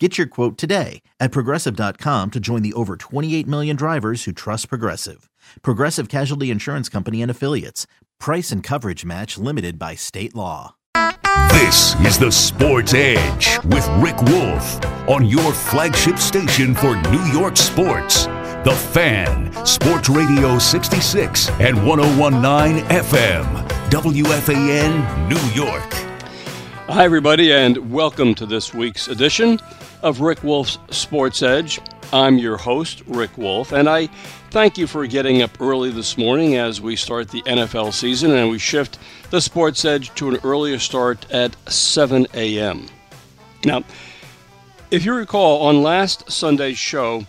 Get your quote today at progressive.com to join the over 28 million drivers who trust Progressive. Progressive Casualty Insurance Company and Affiliates. Price and coverage match limited by state law. This is the Sports Edge with Rick Wolf on your flagship station for New York sports. The Fan, Sports Radio 66 and 1019 FM, WFAN, New York. Hi, everybody, and welcome to this week's edition of Rick Wolf's Sports Edge. I'm your host, Rick Wolf, and I thank you for getting up early this morning as we start the NFL season and we shift the Sports Edge to an earlier start at 7 a.m. Now, if you recall, on last Sunday's show,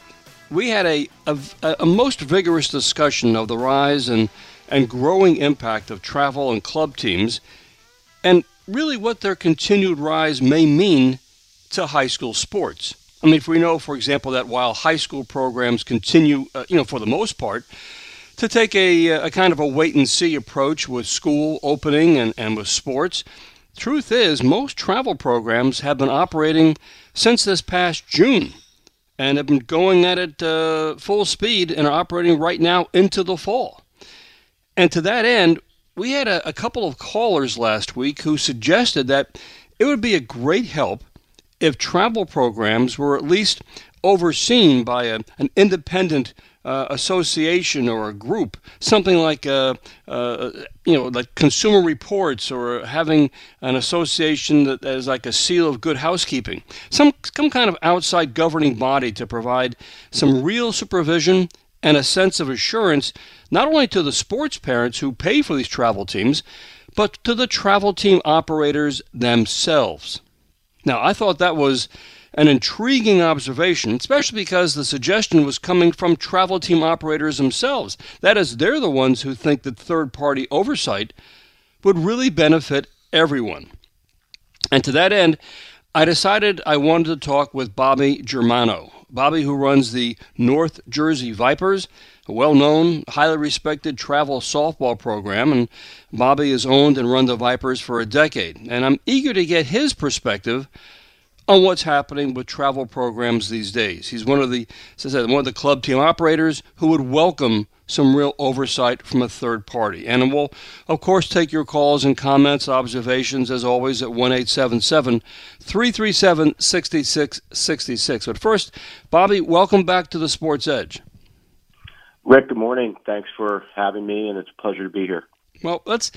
we had a, a, a most vigorous discussion of the rise and, and growing impact of travel and club teams and really what their continued rise may mean to high school sports. I mean, if we know, for example, that while high school programs continue, uh, you know, for the most part, to take a, uh, a kind of a wait and see approach with school opening and, and with sports, truth is, most travel programs have been operating since this past June and have been going at it uh, full speed and are operating right now into the fall. And to that end, we had a, a couple of callers last week who suggested that it would be a great help if travel programs were at least overseen by a, an independent uh, association or a group, something like a, uh, uh, you know like Consumer Reports or having an association that is like a seal of good housekeeping, some some kind of outside governing body to provide some real supervision and a sense of assurance not only to the sports parents who pay for these travel teams, but to the travel team operators themselves. Now, I thought that was an intriguing observation, especially because the suggestion was coming from travel team operators themselves. That is, they're the ones who think that third party oversight would really benefit everyone. And to that end, I decided I wanted to talk with Bobby Germano. Bobby, who runs the North Jersey Vipers, a well known, highly respected travel softball program, and Bobby has owned and run the Vipers for a decade. And I'm eager to get his perspective on what's happening with travel programs these days. He's one of the, as I said, one of the club team operators who would welcome some real oversight from a third party. And we'll, of course, take your calls and comments, observations, as always, at 1 337 6666. But first, Bobby, welcome back to the Sports Edge. Rick, good morning. Thanks for having me, and it's a pleasure to be here. Well, let's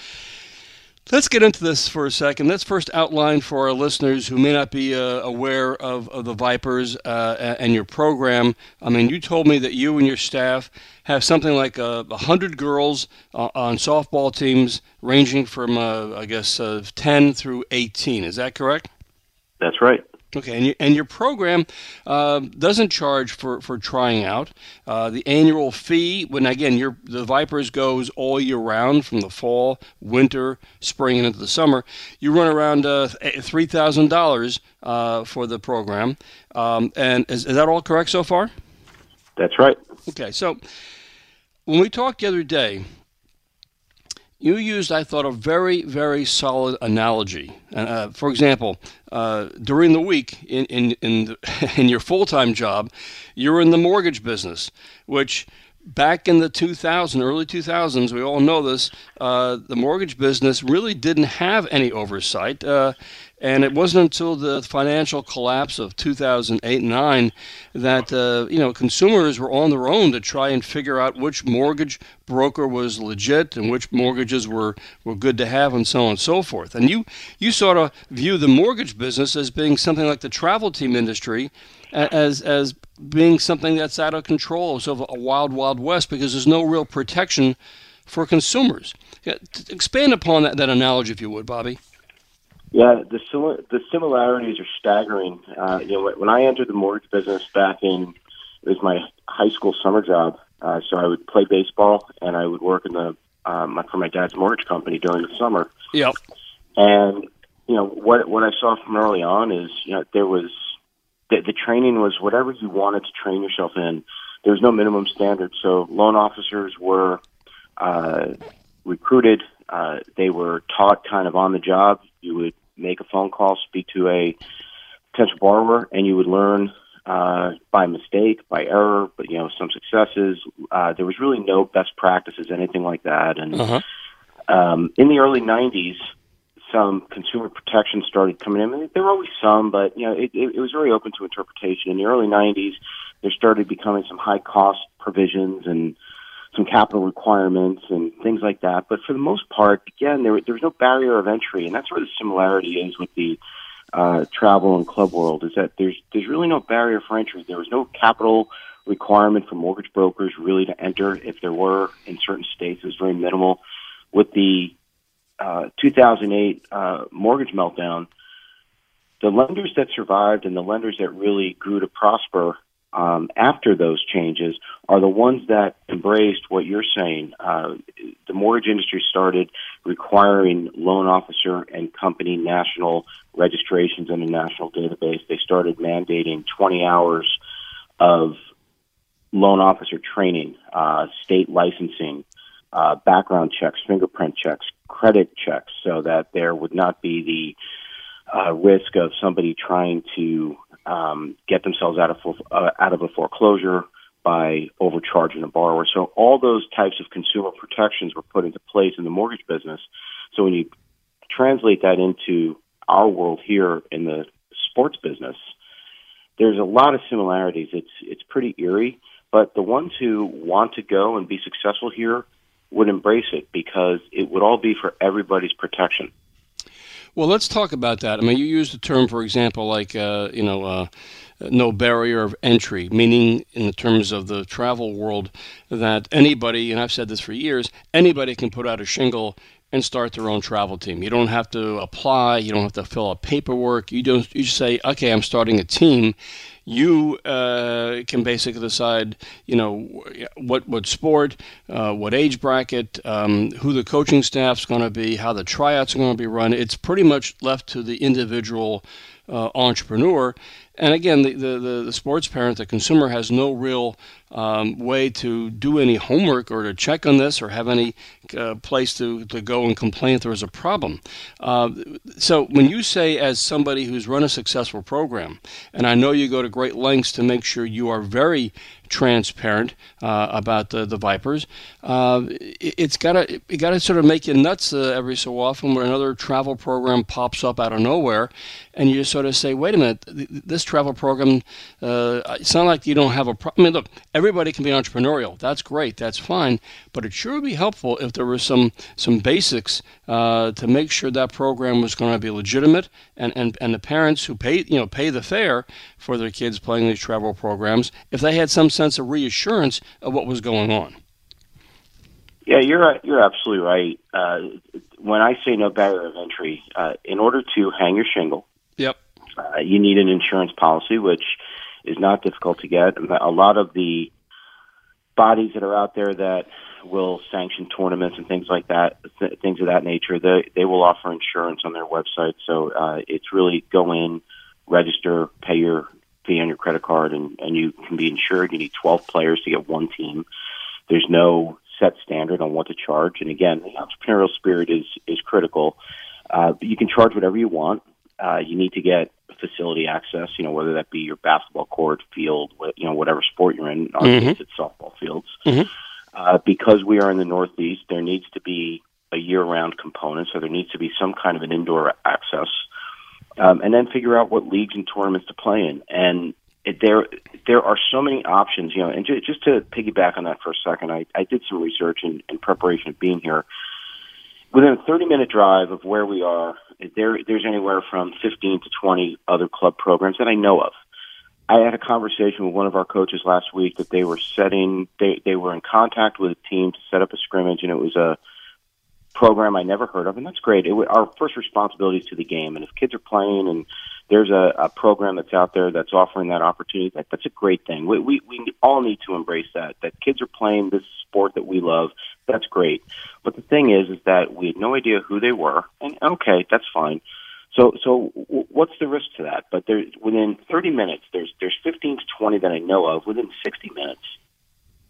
Let's get into this for a second. Let's first outline for our listeners who may not be uh, aware of, of, the Vipers uh, and your program. I mean, you told me that you and your staff have something like uh, 100 girls uh, on softball teams ranging from, uh, I guess, uh, 10 through 18. Is that correct? That's right. Okay, and, you, and your program uh, doesn't charge for, for trying out. Uh, the annual fee, when again, your the Vipers goes all year round from the fall, winter, spring, and into the summer. You run around uh, three thousand dollars uh, for the program, um, and is, is that all correct so far? That's right. Okay, so when we talked the other day, you used, I thought, a very, very solid analogy. Uh, for example, uh, during the week in in in, the, in your full time job, you're in the mortgage business, which back in the 2000s, early 2000s we all know this uh, the mortgage business really didn't have any oversight uh, and it wasn't until the financial collapse of 2008 and 9 that uh, you know consumers were on their own to try and figure out which mortgage broker was legit and which mortgages were, were good to have and so on and so forth. And you you sort of view the mortgage business as being something like the travel team industry as as being something that's out of control, sort of a wild wild west because there's no real protection for consumers. Yeah, expand upon that, that analogy if you would, Bobby. Yeah, the the similarities are staggering. Uh, you know, when I entered the mortgage business back in it was my high school summer job. Uh, so I would play baseball and I would work in the um, for my dad's mortgage company during the summer. Yep. And you know what what I saw from early on is you know there was the, the training was whatever you wanted to train yourself in. There was no minimum standard. So loan officers were uh, recruited. Uh, they were taught kind of on the job. You would make a phone call, speak to a potential borrower, and you would learn uh, by mistake, by error, but you know some successes. Uh, there was really no best practices, anything like that. And uh-huh. um, in the early '90s, some consumer protection started coming in. there were always some, but you know it, it, it was very open to interpretation. In the early '90s, there started becoming some high cost provisions and some capital requirements and things like that. But for the most part, again, there, there was no barrier of entry, and that's where the similarity is with the uh, travel and club world. Is that there's there's really no barrier for entry. There was no capital requirement for mortgage brokers really to enter. If there were in certain states, it was very minimal. With the uh, 2008 uh, mortgage meltdown, the lenders that survived and the lenders that really grew to prosper um, after those changes are the ones that embraced what you're saying. Uh, the mortgage industry started requiring loan officer and company national registrations in a national database. They started mandating 20 hours of loan officer training, uh, state licensing, uh, background checks, fingerprint checks, credit checks, so that there would not be the uh, risk of somebody trying to um, get themselves out of uh, out of a foreclosure by overcharging a borrower. So all those types of consumer protections were put into place in the mortgage business. So when you translate that into our world here in the sports business, there's a lot of similarities. It's it's pretty eerie, but the ones who want to go and be successful here would embrace it because it would all be for everybody's protection. Well, let's talk about that. I mean, you used the term, for example, like uh, you know, uh, no barrier of entry, meaning in the terms of the travel world that anybody, and I've said this for years, anybody can put out a shingle and start their own travel team. You don't have to apply. You don't have to fill out paperwork. You don't. You just say, okay, I'm starting a team, you uh, can basically decide, you know, what what sport, uh, what age bracket, um, who the coaching staff's going to be, how the tryouts are going to be run. It's pretty much left to the individual uh, entrepreneur. And again, the, the, the, sports parent, the consumer, has no real um, way to do any homework or to check on this or have any uh, place to, to go and complain if there is a problem. Uh, so, when you say, as somebody who's run a successful program, and I know you go to great lengths to make sure you are very transparent uh, about the, the Vipers. Uh, it, has got to it got to sort of make you nuts uh, every so often when another travel program pops up out of nowhere, and you sort of say, "Wait a minute, this travel program. Uh, it's not like you don't have a problem. I mean, look, everybody can be entrepreneurial. That's great. That's fine. But it sure would be helpful if there were some some basics uh, to make sure that program was going to be legitimate, and, and, and the parents who pay you know pay the fare for their kids playing these travel programs, if they had some sense of reassurance of what was going on. Yeah, you're you're absolutely right. Uh, when I say no barrier of entry, uh, in order to hang your shingle, yep, uh, you need an insurance policy, which is not difficult to get. A lot of the bodies that are out there that will sanction tournaments and things like that, th- things of that nature, they they will offer insurance on their website. So uh, it's really go in, register, pay your fee on your credit card, and and you can be insured. You need 12 players to get one team. There's no set standard on what to charge. And again, the entrepreneurial spirit is is critical. Uh, you can charge whatever you want. Uh, you need to get facility access. You know, whether that be your basketball court, field, you know, whatever sport you're in. Our mm-hmm. case, it's softball fields. Mm-hmm. Uh, because we are in the Northeast, there needs to be a year-round component, so there needs to be some kind of an indoor access, um, and then figure out what leagues and tournaments to play in. And it, there, there are so many options, you know. And ju- just to piggyback on that for a second, I, I did some research in, in preparation of being here. Within a 30-minute drive of where we are, there, there's anywhere from 15 to 20 other club programs that I know of. I had a conversation with one of our coaches last week that they were setting, they, they were in contact with a team to set up a scrimmage, and it was a program I never heard of, and that's great. It, our first responsibility is to the game, and if kids are playing and there's a, a program that's out there that's offering that opportunity, that, that's a great thing. We, we, we all need to embrace that, that kids are playing this sport that we love. That's great. But the thing is, is that we had no idea who they were, and okay, that's fine. So, so what's the risk to that? But there, within 30 minutes, there's there's 15 to 20 that I know of. Within 60 minutes,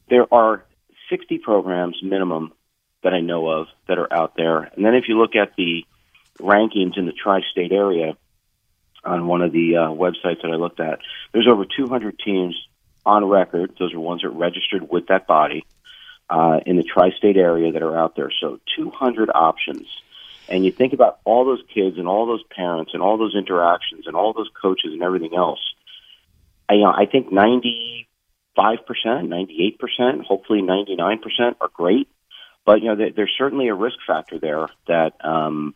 there are 60 programs minimum that I know of that are out there. And then if you look at the rankings in the tri-state area on one of the uh, websites that I looked at, there's over 200 teams on record. Those are ones that are registered with that body uh, in the tri-state area that are out there. So 200 options and you think about all those kids and all those parents and all those interactions and all those coaches and everything else. I, you know, I think 95%, 98%, hopefully 99% are great. But, you know, there, there's certainly a risk factor there that um,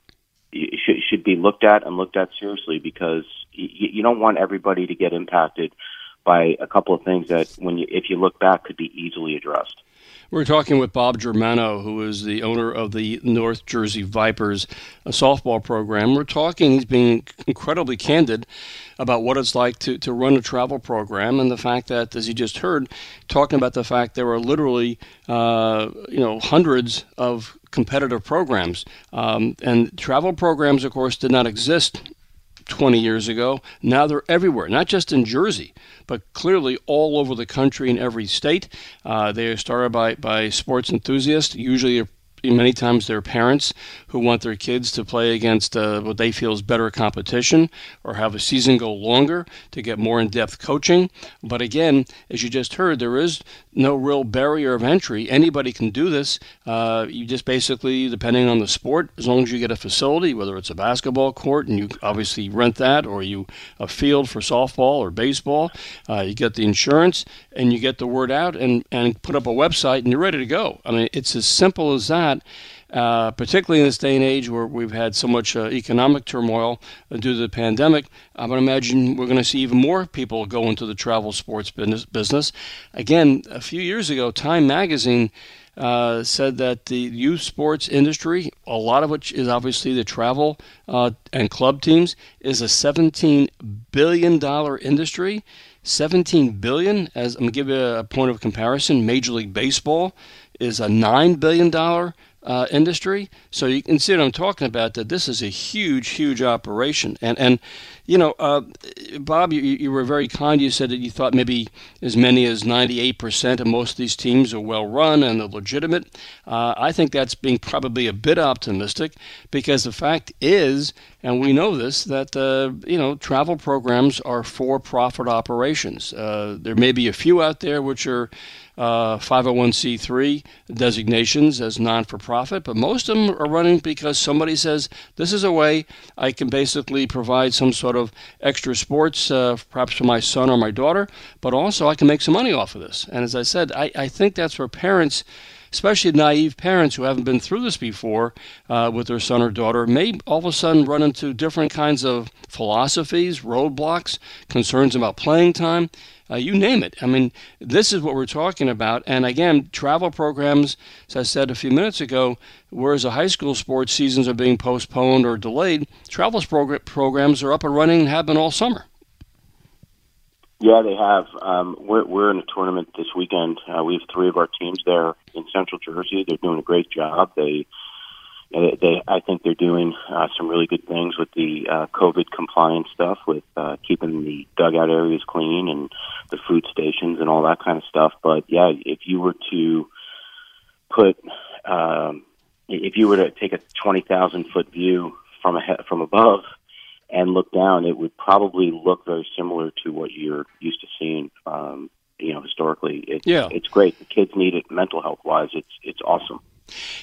should, should be looked at and looked at seriously because you, you don't want everybody to get impacted by a couple of things that, when you, if you look back, could be easily addressed. We're talking with Bob Germano, who is the owner of the North Jersey Vipers softball program. We're talking, he's being incredibly candid about what it's like to, to run a travel program and the fact that, as you just heard, talking about the fact there are literally, uh, you know, hundreds of competitive programs. Um, and travel programs, of course, did not exist 20 years ago. Now they're everywhere, not just in Jersey, but clearly all over the country in every state. Uh, they are started by, by sports enthusiasts, usually many times their parents who want their kids to play against uh, what they feel is better competition or have a season go longer to get more in depth coaching. But again, as you just heard, there is no real barrier of entry. Anybody can do this. Uh, you just basically, depending on the sport, as long as you get a facility, whether it's a basketball court and you obviously rent that, or you a field for softball or baseball, uh, you get the insurance and you get the word out and, and put up a website and you're ready to go. I mean, it's as simple as that. Uh, particularly in this day and age where we've had so much uh, economic turmoil uh, due to the pandemic, I would imagine we're going to see even more people go into the travel sports business. business. Again, a few years ago, Time Magazine uh, said that the youth sports industry, a lot of which is obviously the travel uh, and club teams, is a $17 billion industry. 17 billion as i'm going to give you a point of comparison major league baseball is a $9 billion uh, industry. So you can see what I'm talking about. That this is a huge, huge operation. And and you know, uh, Bob, you, you were very kind. You said that you thought maybe as many as 98% of most of these teams are well run and they're legitimate. Uh, I think that's being probably a bit optimistic because the fact is, and we know this, that uh, you know travel programs are for-profit operations. Uh, there may be a few out there which are uh, 501c3 designations as non for profit, but most of them are running because somebody says this is a way I can basically provide some sort of extra sports, uh, perhaps for my son or my daughter, but also I can make some money off of this. And as I said, I, I think that's where parents especially naive parents who haven't been through this before uh, with their son or daughter, may all of a sudden run into different kinds of philosophies, roadblocks, concerns about playing time uh, you name it. I mean, this is what we're talking about. And again, travel programs, as I said a few minutes ago, whereas the high school sports seasons are being postponed or delayed, travel progr- programs are up and running and have been all summer. Yeah, they have. Um, we're, we're in a tournament this weekend. Uh, we have three of our teams there in Central Jersey. They're doing a great job. They they, they I think they're doing uh, some really good things with the uh, COVID compliance stuff, with uh, keeping the dugout areas clean and the food stations and all that kind of stuff. But yeah, if you were to put um, if you were to take a twenty thousand foot view from a from above and look down, it would probably look very similar to what you're used to seeing. Um, you know, historically, it's Yeah. it's great. The kids need it mental health wise. It's it's awesome.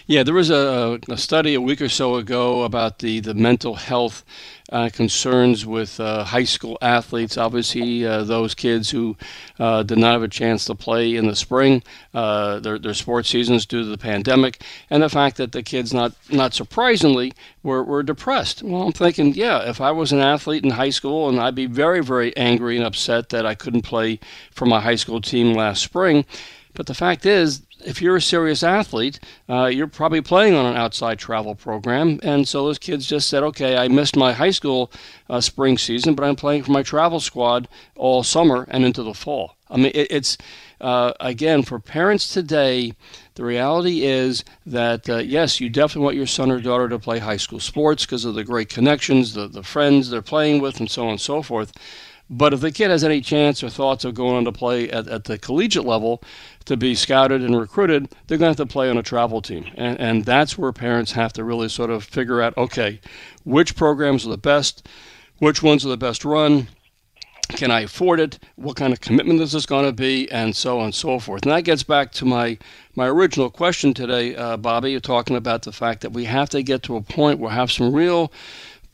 Yeah, there was a, a study a week or so ago about the, the mental health uh, concerns with uh, high school athletes. Obviously, uh, those kids who uh, did not have a chance to play in the spring, uh, their, their sports seasons due to the pandemic, and the fact that the kids, not not surprisingly, were, were depressed. Well, I'm thinking, yeah, if I was an athlete in high school, and I'd be very, very angry and upset that I couldn't play for my high school team last spring. But the fact is, if you're a serious athlete, uh, you're probably playing on an outside travel program. And so those kids just said, okay, I missed my high school uh, spring season, but I'm playing for my travel squad all summer and into the fall. I mean, it, it's, uh, again, for parents today, the reality is that, uh, yes, you definitely want your son or daughter to play high school sports because of the great connections, the, the friends they're playing with, and so on and so forth. But if the kid has any chance or thoughts of going on to play at, at the collegiate level to be scouted and recruited, they're going to have to play on a travel team. And, and that's where parents have to really sort of figure out okay, which programs are the best, which ones are the best run, can I afford it? What kind of commitment is this going to be? And so on and so forth. And that gets back to my, my original question today, uh, Bobby. You're talking about the fact that we have to get to a point where we have some real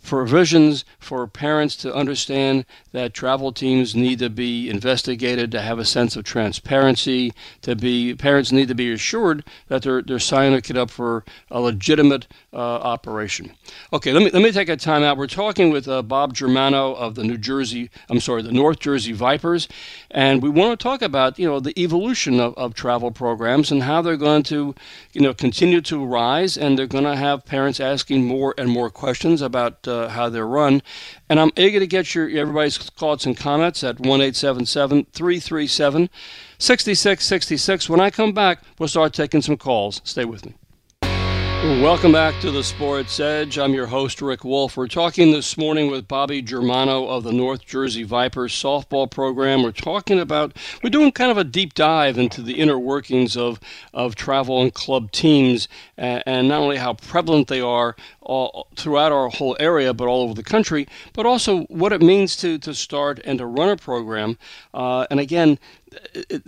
provisions for parents to understand that travel teams need to be investigated, to have a sense of transparency, to be parents need to be assured that they're they're signing a kid up for a legitimate uh, operation. Okay, let me let me take a time out. We're talking with uh, Bob Germano of the New Jersey, I'm sorry, the North Jersey Vipers, and we want to talk about you know the evolution of, of travel programs and how they're going to you know continue to rise, and they're going to have parents asking more and more questions about uh, how they're run. And I'm eager to get your everybody's thoughts and comments at one eight seven seven three three seven sixty six sixty six. When I come back, we'll start taking some calls. Stay with me. Welcome back to the Sports Edge. I'm your host, Rick Wolf. We're talking this morning with Bobby Germano of the North Jersey Vipers softball program. We're talking about, we're doing kind of a deep dive into the inner workings of, of travel and club teams, and, and not only how prevalent they are all, throughout our whole area, but all over the country, but also what it means to, to start and to run a program. Uh, and again,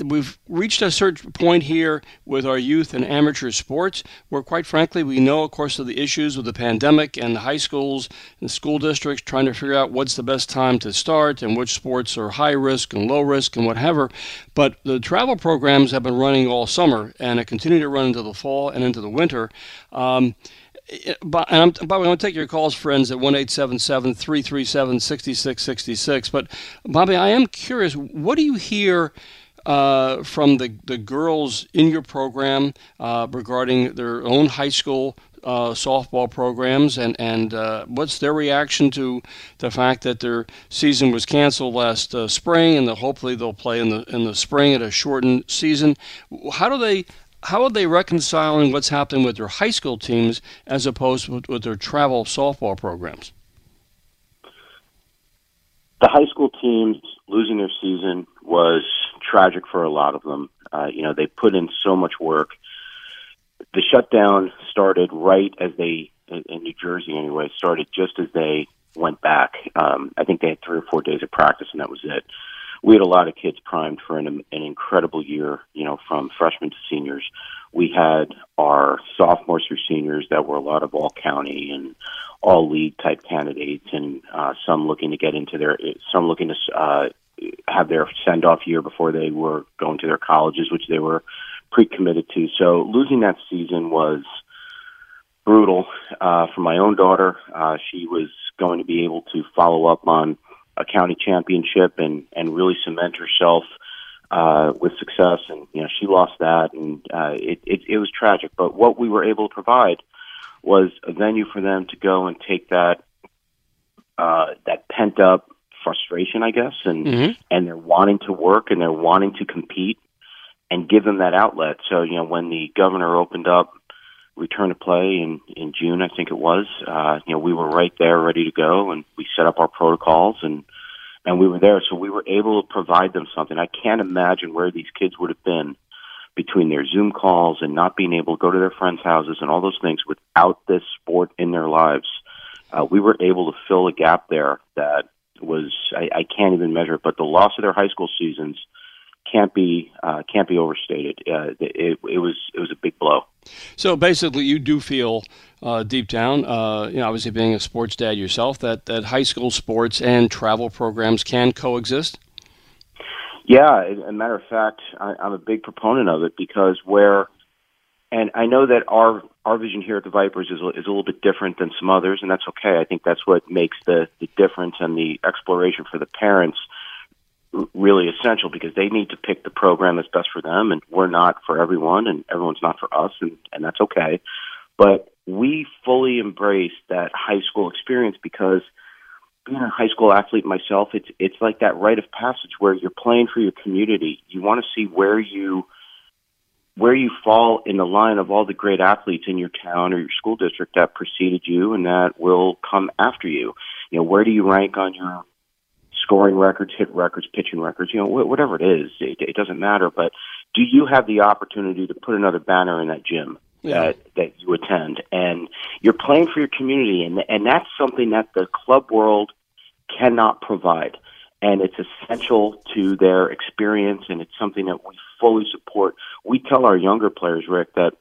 we've reached a certain point here with our youth and amateur sports where, quite frankly, we know, of course, of the issues with the pandemic and the high schools and school districts trying to figure out what's the best time to start and which sports are high risk and low risk and whatever. But the travel programs have been running all summer and continue to run into the fall and into the winter. Um, but, and I'm, Bobby, I'm going to take your calls, friends, at 1 337 6666. But, Bobby, I am curious, what do you hear uh, from the, the girls in your program uh, regarding their own high school uh, softball programs, and and uh, what's their reaction to the fact that their season was canceled last uh, spring, and that hopefully they'll play in the in the spring at a shortened season. How do they how are they reconciling what's happening with their high school teams as opposed with, with their travel softball programs? The high school teams losing their season was tragic for a lot of them. Uh, you know, they put in so much work. The shutdown started right as they, in New Jersey anyway, started just as they went back. Um, I think they had three or four days of practice, and that was it. We had a lot of kids primed for an, an incredible year, you know, from freshmen to seniors. We had our sophomores through seniors that were a lot of all county and all league type candidates, and uh, some looking to get into their, some looking to uh, have their send off year before they were going to their colleges, which they were pre committed to. So losing that season was brutal uh, for my own daughter. Uh, she was going to be able to follow up on a county championship and and really cement herself uh, with success. And you know, she lost that, and uh, it, it it was tragic. But what we were able to provide was a venue for them to go and take that uh, that pent up frustration, I guess, and Mhm. and they're wanting to work and they're wanting to compete and give them that outlet. So you know, when the governor opened up return to play in in June, I think it was, uh, you know, we were right there, ready to go, and we set up our protocols and and we were there. So we were able to provide them something. I can't imagine where these kids would have been between their Zoom calls and not being able to go to their friends' houses and all those things without this sport in their lives, uh, we were able to fill a gap there that was I, I can't even measure. But the loss of their high school seasons can't be uh, can't be overstated. Uh, it, it was it was a big blow. So basically, you do feel uh, deep down, uh, you know, obviously being a sports dad yourself, that that high school sports and travel programs can coexist. Yeah, as a matter of fact, I, I'm a big proponent of it because where, and I know that our our vision here at the Vipers is is a little bit different than some others, and that's okay. I think that's what makes the the difference and the exploration for the parents really essential because they need to pick the program that's best for them and we're not for everyone and everyone's not for us and, and that's okay. But we fully embrace that high school experience because being a high school athlete myself, it's it's like that rite of passage where you're playing for your community. You want to see where you where you fall in the line of all the great athletes in your town or your school district that preceded you and that will come after you. You know, where do you rank on your scoring records, hit records, pitching records, you know, whatever it is, it, it doesn't matter. But do you have the opportunity to put another banner in that gym yeah. that that you attend? And you're playing for your community, and and that's something that the club world cannot provide. And it's essential to their experience, and it's something that we fully support. We tell our younger players, Rick, that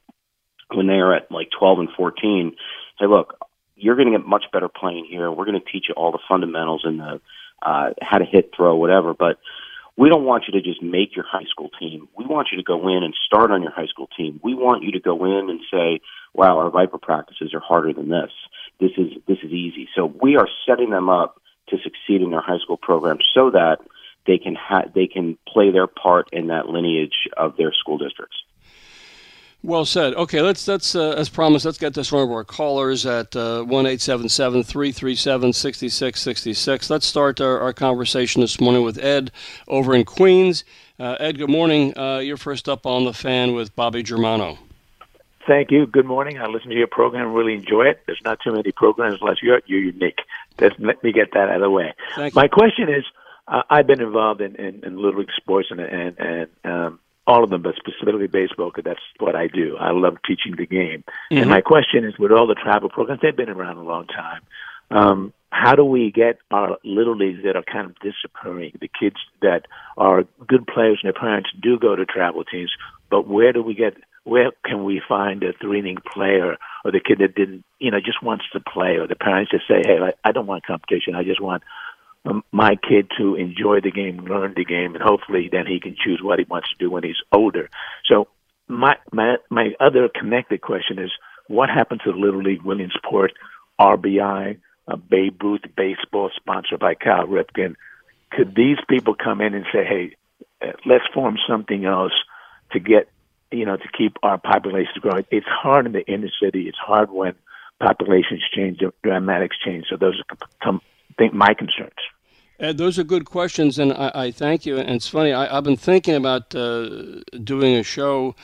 when they are at like 12 and 14, say, look, you're going to get much better playing here. We're going to teach you all the fundamentals and the uh, how to hit, throw, whatever. But we don't want you to just make your high school team. We want you to go in and start on your high school team. We want you to go in and say, "Wow, our Viper practices are harder than this. This is this is easy." So we are setting them up to succeed in their high school program so that they can ha- they can play their part in that lineage of their school districts. Well said. Okay, let's let's uh, as promised, let's get this one of our callers at uh, one eight seven seven three three seven sixty six sixty six. Let's start our, our, conversation this morning with Ed over in Queens. Uh, Ed, good morning. Uh, you're first up on the fan with Bobby Germano. Thank you. Good morning. I listen to your program. Really enjoy it. There's not too many programs unless you're you're unique. Let me get that out of the way. My question is, uh, I've been involved in, in, in little league sports and and and um, all of them, but specifically baseball, because that's what I do. I love teaching the game. Mm-hmm. And my question is, with all the travel programs, they've been around a long time. Um, how do we get our little leagues that are kind of disappearing, the kids that are good players and their parents do go to travel teams, but where do we get, where can we find a three inning player or the kid that didn't, you know, just wants to play or the parents just say, hey, I don't want competition. I just want my kid to enjoy the game, learn the game, and hopefully then he can choose what he wants to do when he's older. So my my my other connected question is, what happened to the Little League Williamsport RBI, uh, Babe Ruth baseball sponsored by Cal Ripken? Could these people come in and say, hey, uh, let's form something else to get you know to keep our population growing? It's hard in the inner city. It's hard when populations change, dramatics change. So those are come think my concerns. Ed, those are good questions, and I, I thank you. And it's funny, I, have been thinking about uh, doing a show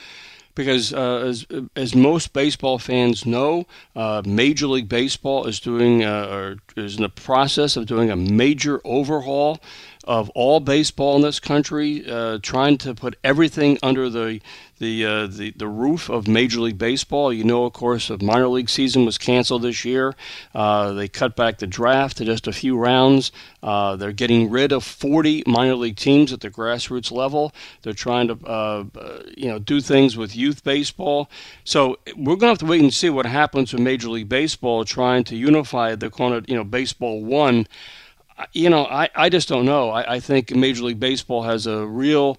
because, uh, as, as most baseball fans know, uh, Major League Baseball is doing uh, or is in the process of doing a major overhaul of all baseball in this country, uh, trying to put everything under the the, uh, the the roof of Major League Baseball. You know, of course, the minor league season was canceled this year. Uh, they cut back the draft to just a few rounds. Uh, they're getting rid of 40 minor league teams at the grassroots level. They're trying to uh, uh, you know do things with youth baseball. So we're going to have to wait and see what happens with Major League Baseball trying to unify the kind of you know baseball one. You know, I, I just don't know. I, I think Major League Baseball has a real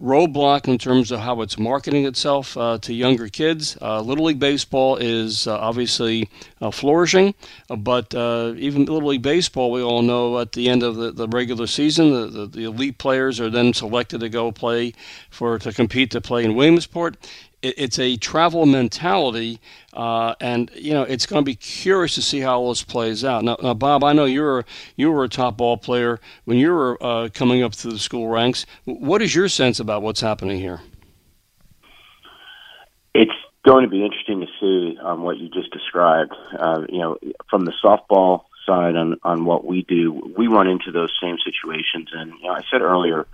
roadblock in terms of how it's marketing itself uh, to younger kids. Uh, Little League Baseball is uh, obviously uh, flourishing, but uh, even Little League Baseball, we all know at the end of the, the regular season, the, the, the, elite players are then selected to go play for to compete to play in Williamsport it's a travel mentality, uh, and you know it's going to be curious to see how all this plays out. Now, now, Bob, I know you're you were a top ball player when you were uh, coming up through the school ranks. What is your sense about what's happening here? It's going to be interesting to see um, what you just described. Uh, you know, from the softball side on on what we do, we run into those same situations. And you know, I said earlier,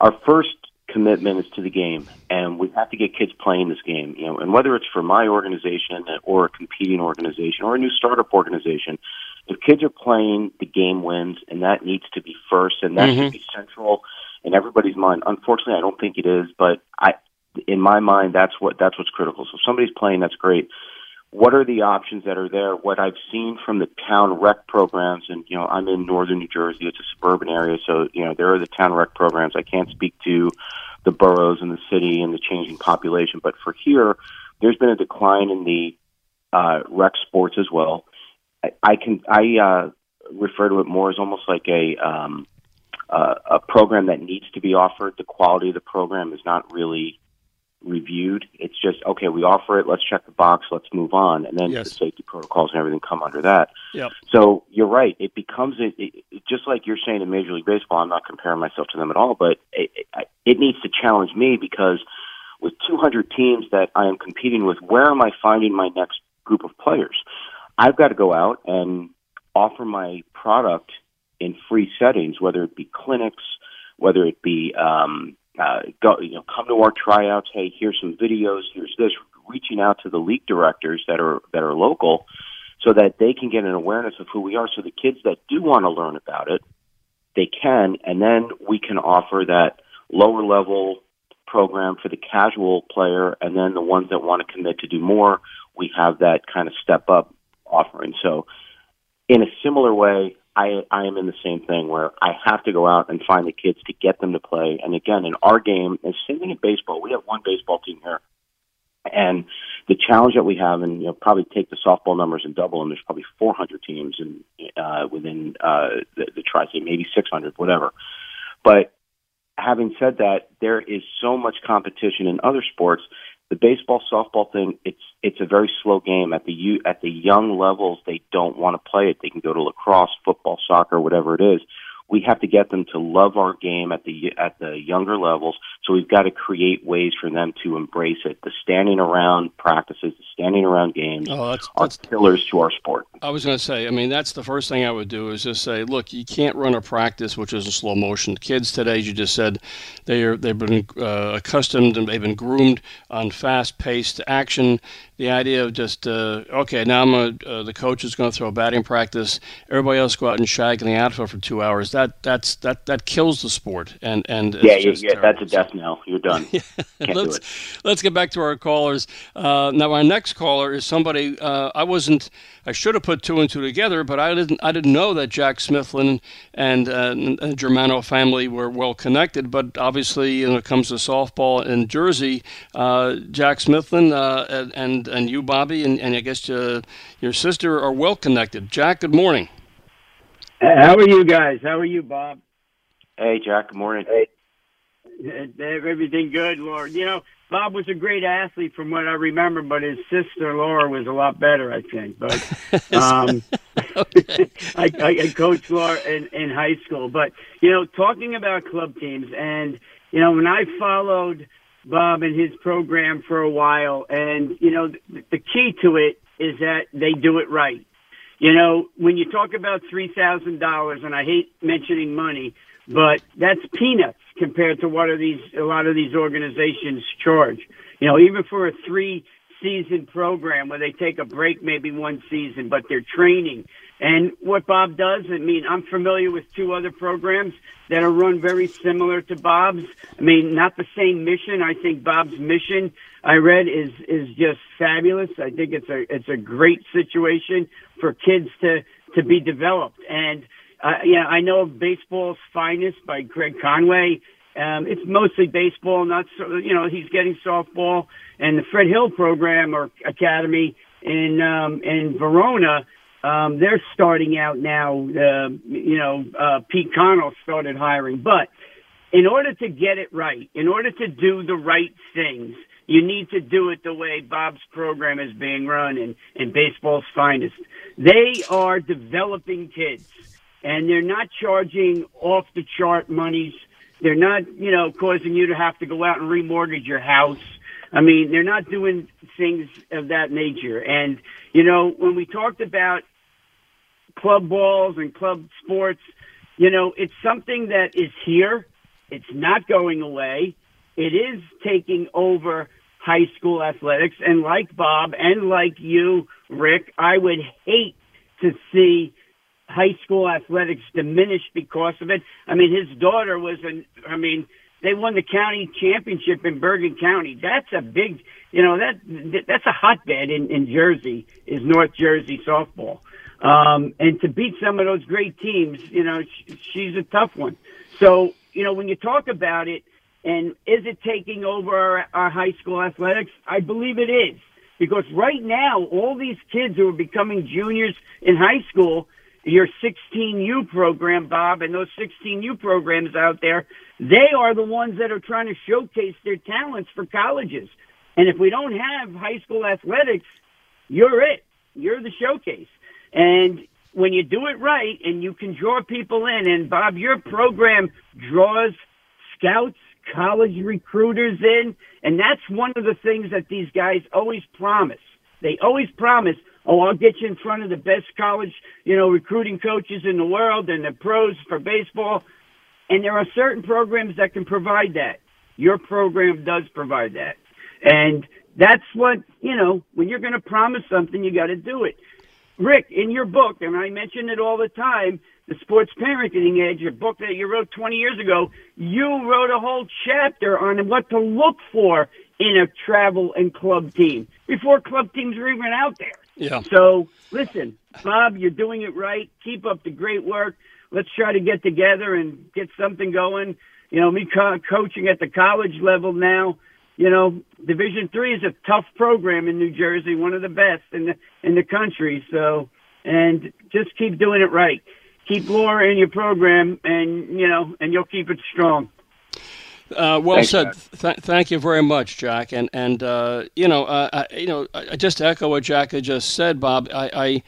our first commitment is to the game, and we have to get kids playing this game. You know, and whether it's for my organization or a competing organization or a new startup organization, if kids are playing, the game wins, and that needs to be first, and that mm-hmm. should be central in everybody's mind. Unfortunately, I don't think it is, but I, in my mind, that's what that's what's critical. So if somebody's playing, that's great. What are the options that are there? What I've seen from the town rec programs, and you know, I'm in northern New Jersey. It's a suburban area, so you know, there are the town rec programs. I can't speak to the boroughs and the city and the changing population, but for here, there's been a decline in the uh, rec sports as well. I, I can I uh, refer to it more as almost like a um, uh, a program that needs to be offered. The quality of the program is not really reviewed. It's just okay. We offer it. Let's check the box. Let's move on, and then yes. the safety protocols and everything come under that. Yep. So you're right. It becomes it, it, just like you're saying in Major League Baseball. I'm not comparing myself to them at all, but it, it, it needs to challenge me because with 200 teams that I am competing with, where am I finding my next group of players? I've got to go out and offer my product in free settings, whether it be clinics, whether it be um, uh, go, you know, come to our tryouts. Hey, here's some videos. Here's this. Reaching out to the league directors that are that are local, so that they can get an awareness of who we are. So the kids that do want to learn about it, they can, and then we can offer that lower level program for the casual player, and then the ones that want to commit to do more, we have that kind of step up offering. So, in a similar way, I, I am in the same thing where I have to go out and find the kids to get them to play. And again, in our game, and same thing in baseball, we have one baseball team here. And the challenge that we have, and you know, probably take the softball numbers and double them. There's probably 400 teams in uh, within uh, the, the tri-state, maybe 600, whatever. But having said that, there is so much competition in other sports the baseball softball thing it's it's a very slow game. At the at the young levels they don't want to play it. They can go to lacrosse football soccer whatever it is. We have to get them to love our game at the at the younger levels. So we've got to create ways for them to embrace it. The standing around practices, the standing around games oh, that's, are that's, killers to our sport. I was going to say, I mean, that's the first thing I would do is just say, look, you can't run a practice which is in slow motion. Kids today, as you just said, they are they've been uh, accustomed and they've been groomed on fast-paced action the idea of just uh, okay now I'm a, uh, the coach is going to throw a batting practice everybody else go out and shag in the outfield for two hours that that's that that kills the sport and and yeah yeah, yeah that's a death knell you're done let's let's get back to our callers uh, now our next caller is somebody uh, I wasn't I should have put two and two together, but I didn't. I didn't know that Jack Smithlin and, uh, the Germano family were well connected. But obviously, when it comes to softball in Jersey, uh, Jack Smithlin uh, and and you, Bobby, and, and I guess uh, your sister are well connected. Jack, good morning. How are you guys? How are you, Bob? Hey, Jack. Good morning. Hey. Everything good, Lord. You know, Bob was a great athlete from what I remember, but his sister Laura was a lot better, I think. But um, I, I, I coached Laura in, in high school. But you know, talking about club teams, and you know, when I followed Bob and his program for a while, and you know, the, the key to it is that they do it right. You know, when you talk about three thousand dollars, and I hate mentioning money, but that's peanuts compared to what are these a lot of these organizations charge. You know, even for a three season program where they take a break maybe one season, but they're training. And what Bob does, I mean, I'm familiar with two other programs that are run very similar to Bob's. I mean, not the same mission. I think Bob's mission I read is is just fabulous. I think it's a it's a great situation for kids to to be developed. And uh, yeah, I know Baseball's Finest by Craig Conway. Um, it's mostly baseball, not so, you know, he's getting softball and the Fred Hill program or academy in, um, in Verona. Um, they're starting out now, uh, you know, uh, Pete Connell started hiring, but in order to get it right, in order to do the right things, you need to do it the way Bob's program is being run and, in baseball's finest. They are developing kids and they're not charging off the chart monies. They're not, you know, causing you to have to go out and remortgage your house. I mean, they're not doing things of that nature. And, you know, when we talked about club balls and club sports, you know, it's something that is here. It's not going away. it is taking over high school athletics. And like Bob and like you, Rick, I would hate to see high school athletics diminished because of it. I mean, his daughter was an, I mean, they won the county championship in Bergen County. That's a big, you know, that that's a hotbed in, in Jersey is North Jersey softball. Um, and to beat some of those great teams, you know, sh- she's a tough one. So, you know, when you talk about it, and is it taking over our, our high school athletics? I believe it is. Because right now, all these kids who are becoming juniors in high school, your 16U program, Bob, and those 16U programs out there, they are the ones that are trying to showcase their talents for colleges. And if we don't have high school athletics, you're it. You're the showcase. And when you do it right and you can draw people in, and Bob, your program draws scouts, college recruiters in, and that's one of the things that these guys always promise. They always promise, oh, I'll get you in front of the best college, you know, recruiting coaches in the world and the pros for baseball. And there are certain programs that can provide that. Your program does provide that. And that's what, you know, when you're going to promise something, you got to do it. Rick, in your book, and I mention it all the time, the Sports Parenting Edge, your book that you wrote 20 years ago, you wrote a whole chapter on what to look for in a travel and club team before club teams were even out there. Yeah. So listen, Bob, you're doing it right. Keep up the great work. Let's try to get together and get something going. You know, me co- coaching at the college level now. You know, Division Three is a tough program in New Jersey, one of the best in the in the country. So, and just keep doing it right. Keep Laura in your program, and you know, and you'll keep it strong. Uh, well Thanks, said. Th- thank you very much, Jack. And and uh, you know, uh, I, you know, I just echo what Jack had just said, Bob. I, I,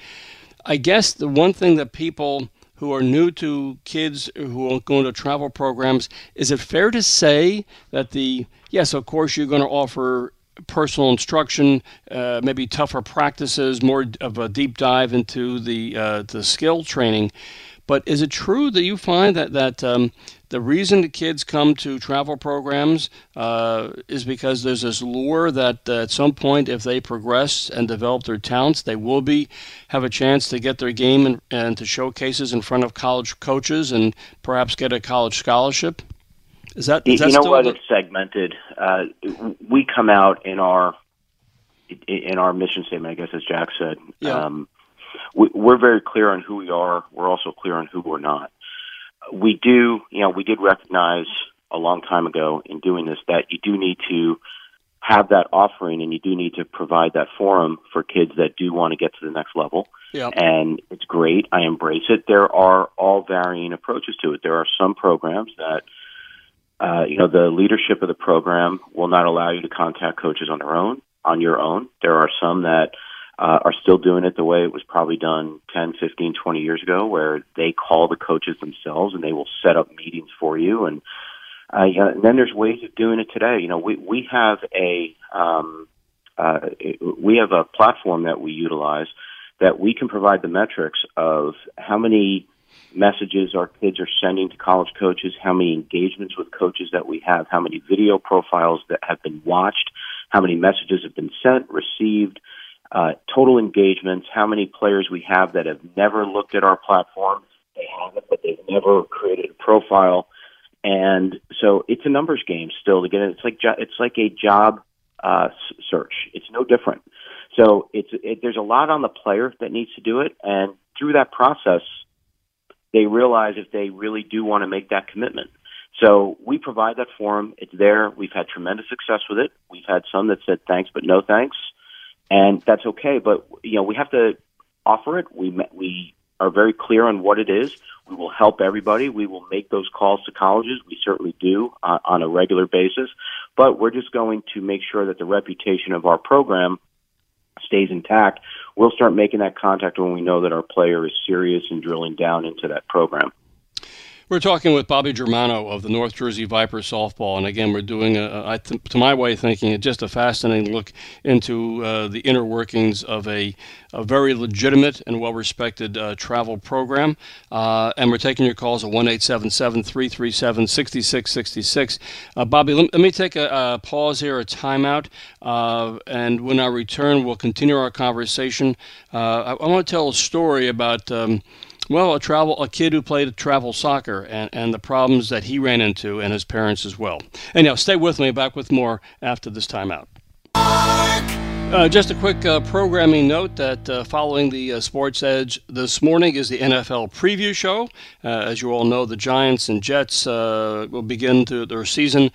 I guess the one thing that people who are new to kids who are going to travel programs is it fair to say that the yes, of course, you're going to offer personal instruction, uh, maybe tougher practices, more of a deep dive into the uh, the skill training. But is it true that you find that that um, the reason the kids come to travel programs uh, is because there's this lure that uh, at some point, if they progress and develop their talents, they will be have a chance to get their game and, and to showcases in front of college coaches and perhaps get a college scholarship. Is that, is that you know what? the- It's segmented. Uh, we come out in our in our mission statement, I guess, as Jack said. Yeah. Um, we're very clear on who we are. We're also clear on who we're not. We do, you know, we did recognize a long time ago in doing this that you do need to have that offering and you do need to provide that forum for kids that do want to get to the next level. Yeah. And it's great. I embrace it. There are all varying approaches to it. There are some programs that uh, you know, the leadership of the program will not allow you to contact coaches on their own, on your own. There are some that uh, are still doing it the way it was probably done 10, 15, 20 years ago, where they call the coaches themselves and they will set up meetings for you. And, uh, you know, and then there's ways of doing it today. You know, we, we have a, um, uh, we have a platform that we utilize that we can provide the metrics of how many messages our kids are sending to college coaches, how many engagements with coaches that we have, how many video profiles that have been watched, how many messages have been sent, received, uh, total engagements, how many players we have that have never looked at our platform. They have it, but they've never created a profile. And so it's a numbers game still to get it. It's like jo- it's like a job uh, search. It's no different. So it's it, there's a lot on the player that needs to do it, and through that process, they realize if they really do want to make that commitment. So we provide that forum. It's there. We've had tremendous success with it. We've had some that said thanks, but no thanks, and that's okay. But you know, we have to offer it. We we are very clear on what it is. We will help everybody. We will make those calls to colleges. We certainly do uh, on a regular basis. But we're just going to make sure that the reputation of our program stays intact. We'll start making that contact when we know that our player is serious and drilling down into that program. We're talking with Bobby Germano of the North Jersey Viper softball, and again, we're doing, a, th- to my way of thinking, just a fascinating look into uh, the inner workings of a, a very legitimate and well-respected uh, travel program. Uh, and we're taking your calls at one eight seven seven three three seven sixty six sixty six. Uh, Bobby, let, let, me take a, a, pause here, a timeout, uh, and when I return, we'll continue our conversation. Uh, I, I, want to tell a story about. Um, well, a travel a kid who played travel soccer and, and the problems that he ran into and his parents as well. Anyhow, stay with me. Back with more after this timeout. Uh, just a quick uh, programming note that uh, following the uh, Sports Edge this morning is the NFL preview show. Uh, as you all know, the Giants and Jets uh, will begin to, their season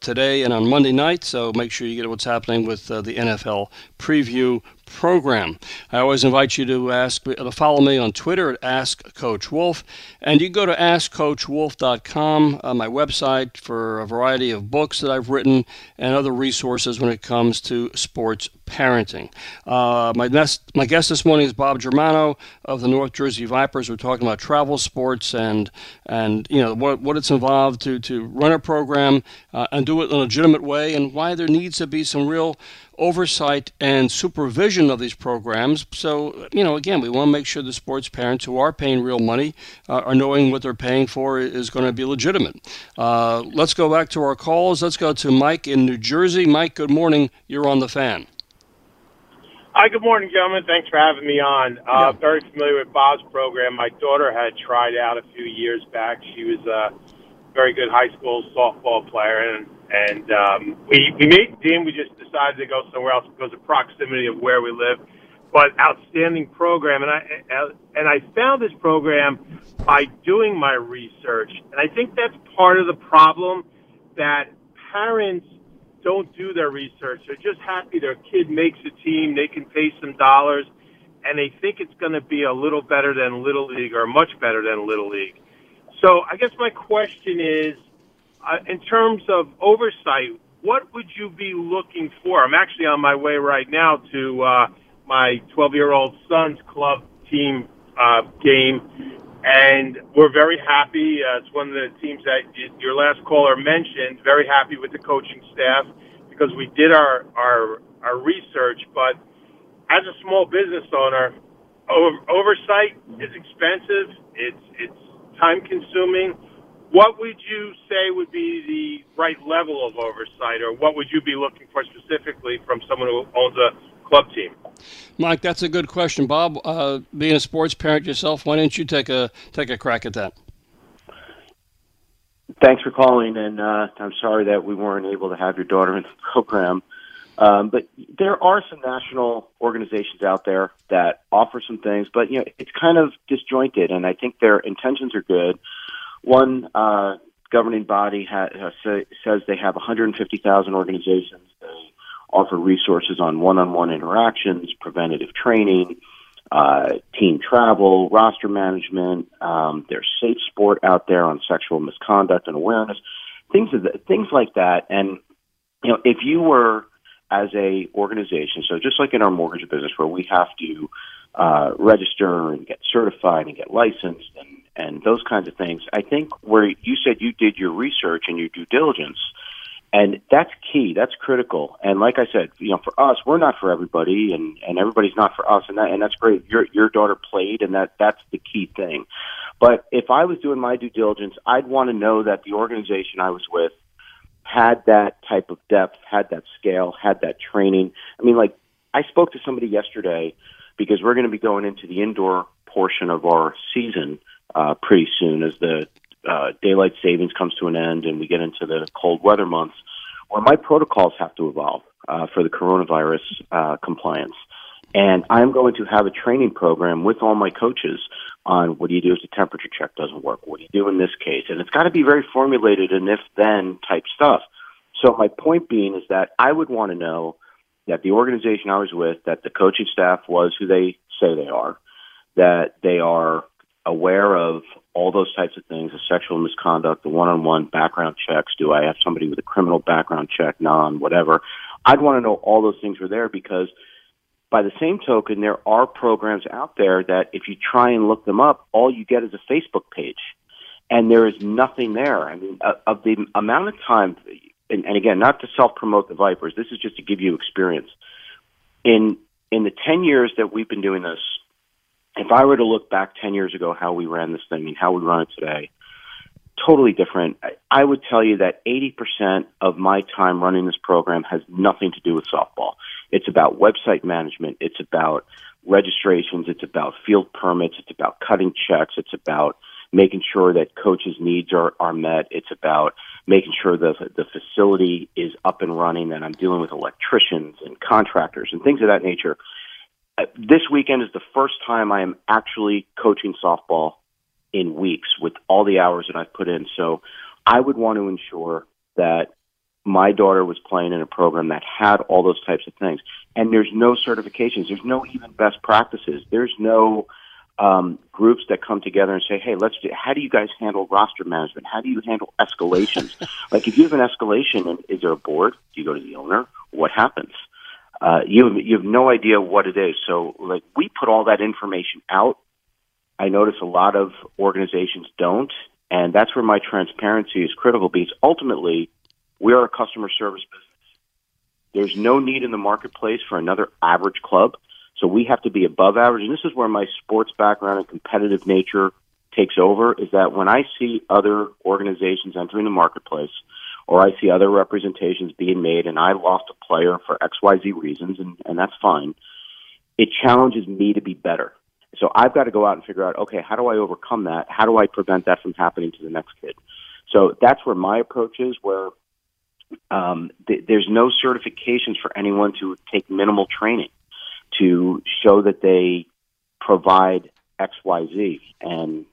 today and on Monday night, so make sure you get what's happening with the NFL preview program. I always invite you to ask to follow me on Twitter at Ask Coach Wolf, and you can go to AskCoachWolf.com, uh, my website, for a variety of books that I've written and other resources when it comes to sports parenting. Uh, my, nest, my guest this morning is Bob Germano of the North Jersey Vipers. We're talking about travel sports and and you know what what it's involved to to run a program uh, and do it in a legitimate way, and why there needs to be some real oversight and supervision of these programs. So, you know, again, we want to make sure the sports parents who are paying real money uh, are knowing what they're paying for is going to be legitimate. Uh, let's go back to our calls. Let's go to Mike in New Jersey. Mike, good morning. You're on the fan. Hi, good morning, gentlemen. Thanks for having me on. Uh, yeah. Very familiar with Bob's program. My daughter had tried out a few years back. She was a very good high school softball player, and and um, we we made team. We just decided to go somewhere else because of proximity of where we live. But outstanding program, and I and I found this program by doing my research, and I think that's part of the problem that parents don't do their research. They're just happy their kid makes a team, they can pay some dollars, and they think it's going to be a little better than Little League or much better than Little League. So I guess my question is, uh, in terms of oversight, what would you be looking for? I'm actually on my way right now to uh, my 12 year old son's club team uh, game, and we're very happy. Uh, it's one of the teams that your last caller mentioned. Very happy with the coaching staff because we did our our our research. But as a small business owner, over, oversight is expensive. It's it's time consuming. What would you say would be the right level of oversight, or what would you be looking for specifically from someone who owns a club team? Mike, that's a good question, Bob. Uh, being a sports parent yourself, why don't you take a take a crack at that? Thanks for calling, and uh, I'm sorry that we weren't able to have your daughter in the program. Um, but there are some national organizations out there that offer some things, but you know it's kind of disjointed, and I think their intentions are good. One uh, governing body ha- say, says they have 150,000 organizations. They offer resources on one-on-one interactions, preventative training, uh, team travel, roster management. Um, there's safe sport out there on sexual misconduct and awareness, things of the, things like that. And you know, if you were as a organization, so just like in our mortgage business, where we have to uh, register and get certified and get licensed and and those kinds of things. I think where you said you did your research and your due diligence, and that's key. That's critical. And like I said, you know, for us, we're not for everybody, and and everybody's not for us, and that and that's great. Your your daughter played, and that that's the key thing. But if I was doing my due diligence, I'd want to know that the organization I was with had that type of depth, had that scale, had that training. I mean, like I spoke to somebody yesterday because we're going to be going into the indoor portion of our season uh, pretty soon as the uh, daylight savings comes to an end and we get into the cold weather months, where my protocols have to evolve uh, for the coronavirus uh, compliance. And I'm going to have a training program with all my coaches on what do you do if the temperature check doesn't work? What do you do in this case? And it's got to be very formulated and if then type stuff. So my point being is that I would want to know that the organization I was with, that the coaching staff was who they say they are, that they are aware of all those types of things, the sexual misconduct, the one-on-one background checks. Do I have somebody with a criminal background check, non, whatever? I'd want to know all those things were there because by the same token, there are programs out there that if you try and look them up, all you get is a Facebook page. and there is nothing there. I mean, uh, of the amount of time, and, and again, not to self promote the Vipers, this is just to give you experience. In in the ten years that we've been doing this, if I were to look back ten years ago, how we ran this thing, and how we run it today, totally different. I, I would tell you that 80% of my time running this program has nothing to do with softball. It's about website management. It's about registrations. It's about field permits. It's about cutting checks. It's about making sure that coaches' needs are, are met. It's about making sure that the facility is up and running and I'm dealing with electricians and contractors and things of that nature. Uh, this weekend is the first time I am actually coaching softball in weeks with all the hours that I've put in. So I would want to ensure that my daughter was playing in a program that had all those types of things. And there's no certifications. There's no even best practices. There's no um, groups that come together and say, "Hey, let's do. How do you guys handle roster management? How do you handle escalations? like, if you have an escalation, and is there a board? Do you go to the owner? What happens? Uh, you you have no idea what it is. So, like, we put all that information out. I notice a lot of organizations don't, and that's where my transparency is critical because ultimately, we are a customer service business. There's no need in the marketplace for another average club so we have to be above average. And this is where my sports background and competitive nature takes over is that when I see other organizations entering the marketplace or I see other representations being made and I lost a player for XYZ reasons, and, and that's fine, it challenges me to be better. So I've got to go out and figure out, okay, how do I overcome that? How do I prevent that from happening to the next kid? So that's where my approach is, where um, th- there's no certifications for anyone to take minimal training to show that they provide X, Y, Z, and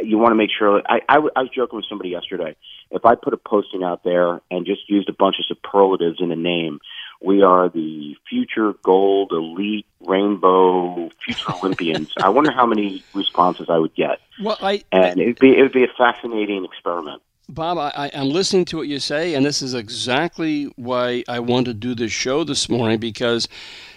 you want to make sure. I, I, I was joking with somebody yesterday. If I put a posting out there and just used a bunch of superlatives in the name, we are the future gold elite rainbow future Olympians. I wonder how many responses I would get. Well, I and it'd be it'd be a fascinating experiment. Bob, I, am listening to what you say, and this is exactly why I want to do this show this morning because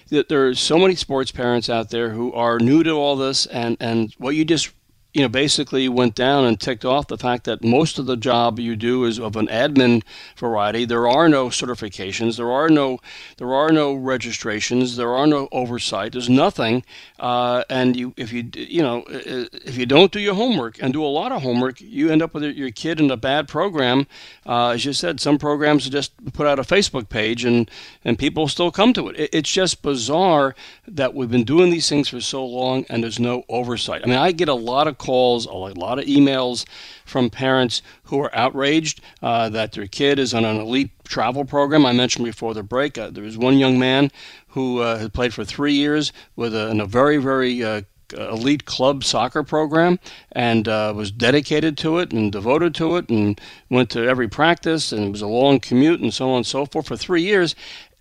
there are so many sports parents out there who are new to all this, and, and what you just you know, basically went down and ticked off the fact that most of the job you do is of an admin variety. There are no certifications. There are no there are no registrations. There are no oversight. There's nothing. Uh, and you, if you you know if you don't do your homework and do a lot of homework, you end up with your kid in a bad program. Uh, as you said, some programs just put out a Facebook page and and people still come to it. It's just bizarre that we've been doing these things for so long and there's no oversight. I mean, I get a lot of calls, a lot of emails from parents who are outraged uh, that their kid is on an elite travel program. I mentioned before the break, uh, there was one young man who uh, had played for three years with a, in a very, very uh, elite club soccer program and uh, was dedicated to it and devoted to it and went to every practice and it was a long commute and so on and so forth for three years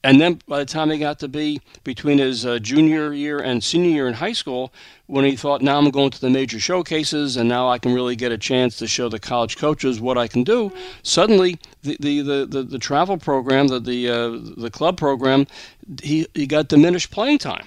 and then by the time he got to be between his uh, junior year and senior year in high school, when he thought, now I'm going to the major showcases and now I can really get a chance to show the college coaches what I can do, suddenly the, the, the, the, the travel program, the, the, uh, the club program, he, he got diminished playing time.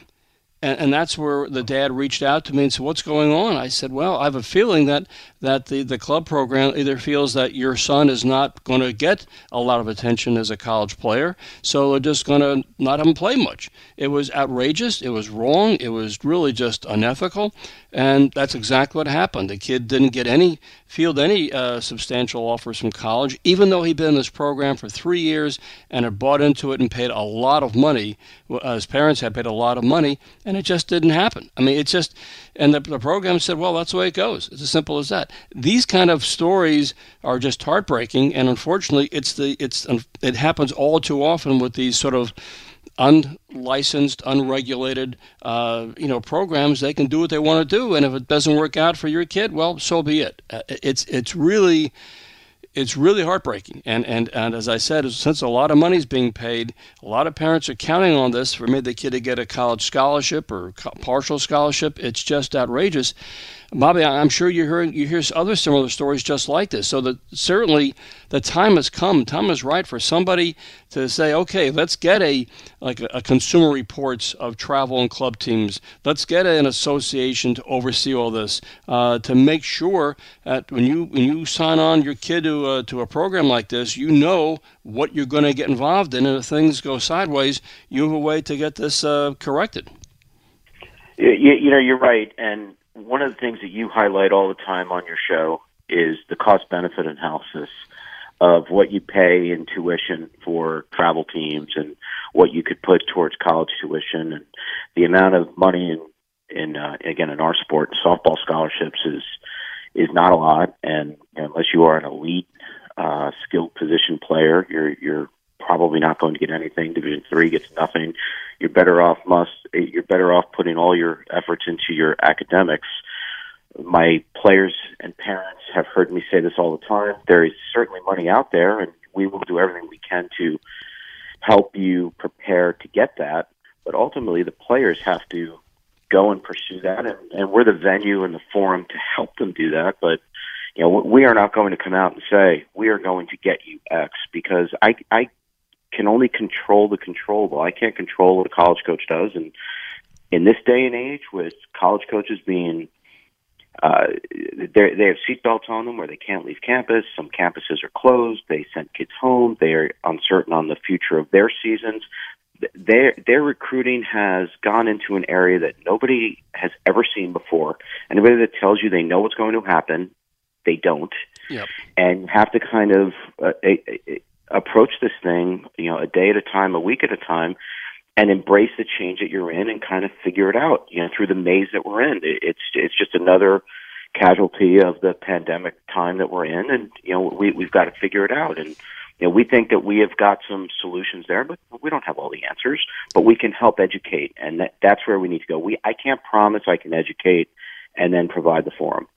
And, and, that's where the dad reached out to me and said, "What's going on?" I said, "Well, I have a feeling that that the, the club program either feels that your son is not going to get a lot of attention as a college player, so they're just going to not have him play much." It was outrageous. It was wrong. It was really just unethical, and that's exactly what happened. The kid didn't get any field any uh, substantial offers from college, even though he'd been in this program for three years and had bought into it and paid a lot of money. Uh, his parents had paid a lot of money, and it just didn't happen. I mean, it just, and the, the program said, well, that's the way it goes. It's as simple as that. These kind of stories are just heartbreaking, and unfortunately, it's the it's it happens all too often with these sort of unlicensed, unregulated, uh, you know, programs. They can do what they want to do, and if it doesn't work out for your kid, well, so be it. Uh, it's it's really it's really heartbreaking. And, and, and as I said, since a lot of money is being paid, a lot of parents are counting on this for maybe the kid to get a college scholarship or partial scholarship. It's just outrageous. Bobby, I'm sure you hear you hear other similar stories just like this. So that certainly the time has come. Time is right for somebody to say, okay, let's get a like a, a consumer reports of travel and club teams. Let's get an association to oversee all this uh, to make sure that when you when you sign on your kid to uh, to a program like this, you know what you're going to get involved in, and if things go sideways, you have a way to get this uh, corrected. You, you know, you're right, and one of the things that you highlight all the time on your show is the cost benefit analysis of what you pay in tuition for travel teams and what you could put towards college tuition. And the amount of money in in uh, again in our sport softball scholarships is is not a lot. And unless you are an elite uh skilled position player you're you're probably not going to get anything division 3 gets nothing you're better off must you're better off putting all your efforts into your academics. My players and parents have heard me say this all the time. There is certainly money out there, and we will do everything we can to help you prepare to get that. But ultimately, the players have to go and pursue that, and, and we're the venue and the forum to help them do that. But you know, we are not going to come out and say we are going to get you X because I I can only control the controllable. I can't control what a college coach does, and in this day and age, with college coaches being uh, they have seatbelts on them where they can't leave campus. Some campuses are closed. They send kids home. They are uncertain on the future of their seasons. Their their recruiting has gone into an area that nobody has ever seen before. Anybody that tells you they know what's going to happen, they don't. Yep. And have to kind of uh, approach this thing, you know, a day at a time, a week at a time, and embrace the change that you're in and kind of figure it out, you know, through the maze that we're in. It's it's just another casualty of the pandemic time that we're in, and you know, we we've got to figure it out. And you know, we think that we have got some solutions there, but we don't have all the answers. But we can help educate, and that, that's where we need to go. We I can't promise I can educate and then provide the forum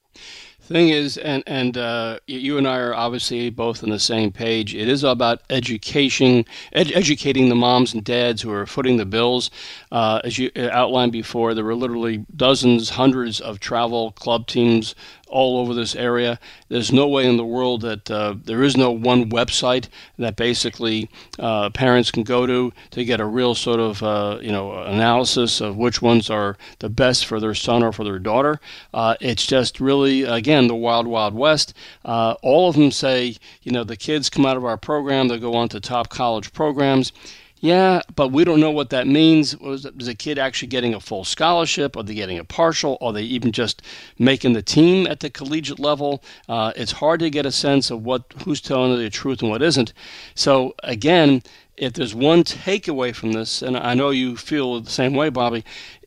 thing is, and and uh, you and I are obviously both on the same page. It is about education, ed- educating the moms and dads who are footing the bills. Uh, as you outlined before, there were literally dozens, hundreds of travel club teams all over this area. There's no way in the world that uh, there is no one website that basically uh, parents can go to to get a real sort of uh, you know analysis of which ones are the best for their son or for their daughter. Uh, it's just really again the wild wild west. Uh, all of them say you know the kids come out of our program, they go on to top college programs. Yeah, but we don't know what that means. Was a kid actually getting a full scholarship? Are they getting a partial? Are they even just making the team at the collegiate level? Uh, it's hard to get a sense of what who's telling the truth and what isn't. So again, if there's one takeaway from this, and I know you feel the same way, Bobby,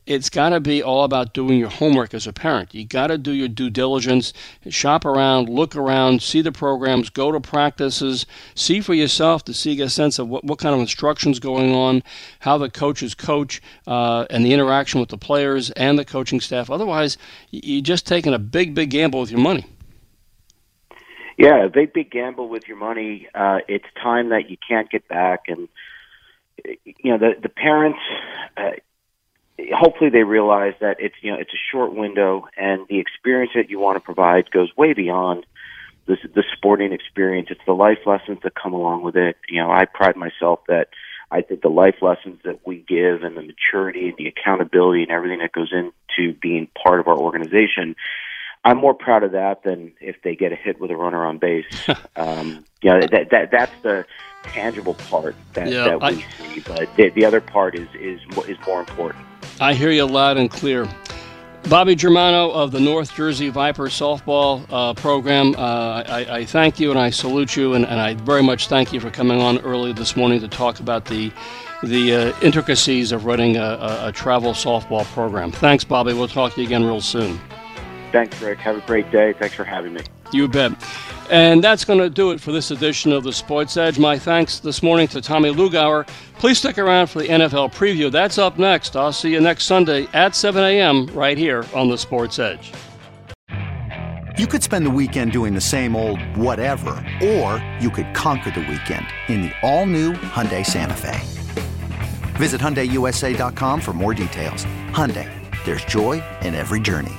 it's got to be all about doing your homework as a parent. You got to do your due diligence, shop around, look around, see the programs, go to practices, see for yourself to see a sense of what, what kind of instructions going on, how the coaches coach, uh, and the interaction with the players and the coaching staff. Otherwise, you're just taking a big, big gamble with your money. Yeah, a big, big gamble with your money. Uh, it's time that you can't get back, and you know the the parents. Uh, hopefully they realize that it's you know it's a short window and the experience that you want to provide goes way beyond the the sporting experience. It's the life lessons that come along with it. You know i pride myself that i think the life lessons that we give and the maturity and the accountability and everything that goes into being part of our organization i'm more proud of that than if they get a hit with a runner on base. Um you know that that that's the tangible part that, yeah, that we I, see but the, the other part is is is more important I hear you loud and clear. Bobby Germano of the North Jersey Viper softball uh, program, uh, I, I, thank you and I salute you, and, and, I very much thank you for coming on early this morning to talk about the the uh, intricacies of running a, a, a, travel softball program. Thanks, Bobby. We'll talk to you again real soon. Thanks, Rick. Have a great day. Thanks for having me. You bet. And that's going to do it for this edition of the Sports Edge. My thanks this morning to Tommy Lugauer. Please stick around for the NFL preview. That's up next. I'll see you next Sunday at 7 a.m. right here on the Sports Edge. You could spend the weekend doing the same old whatever, or you could conquer the weekend in the all-new Hyundai Santa Fe. Visit HyundaiUSA.com for more details. Hyundai, there's joy in every journey.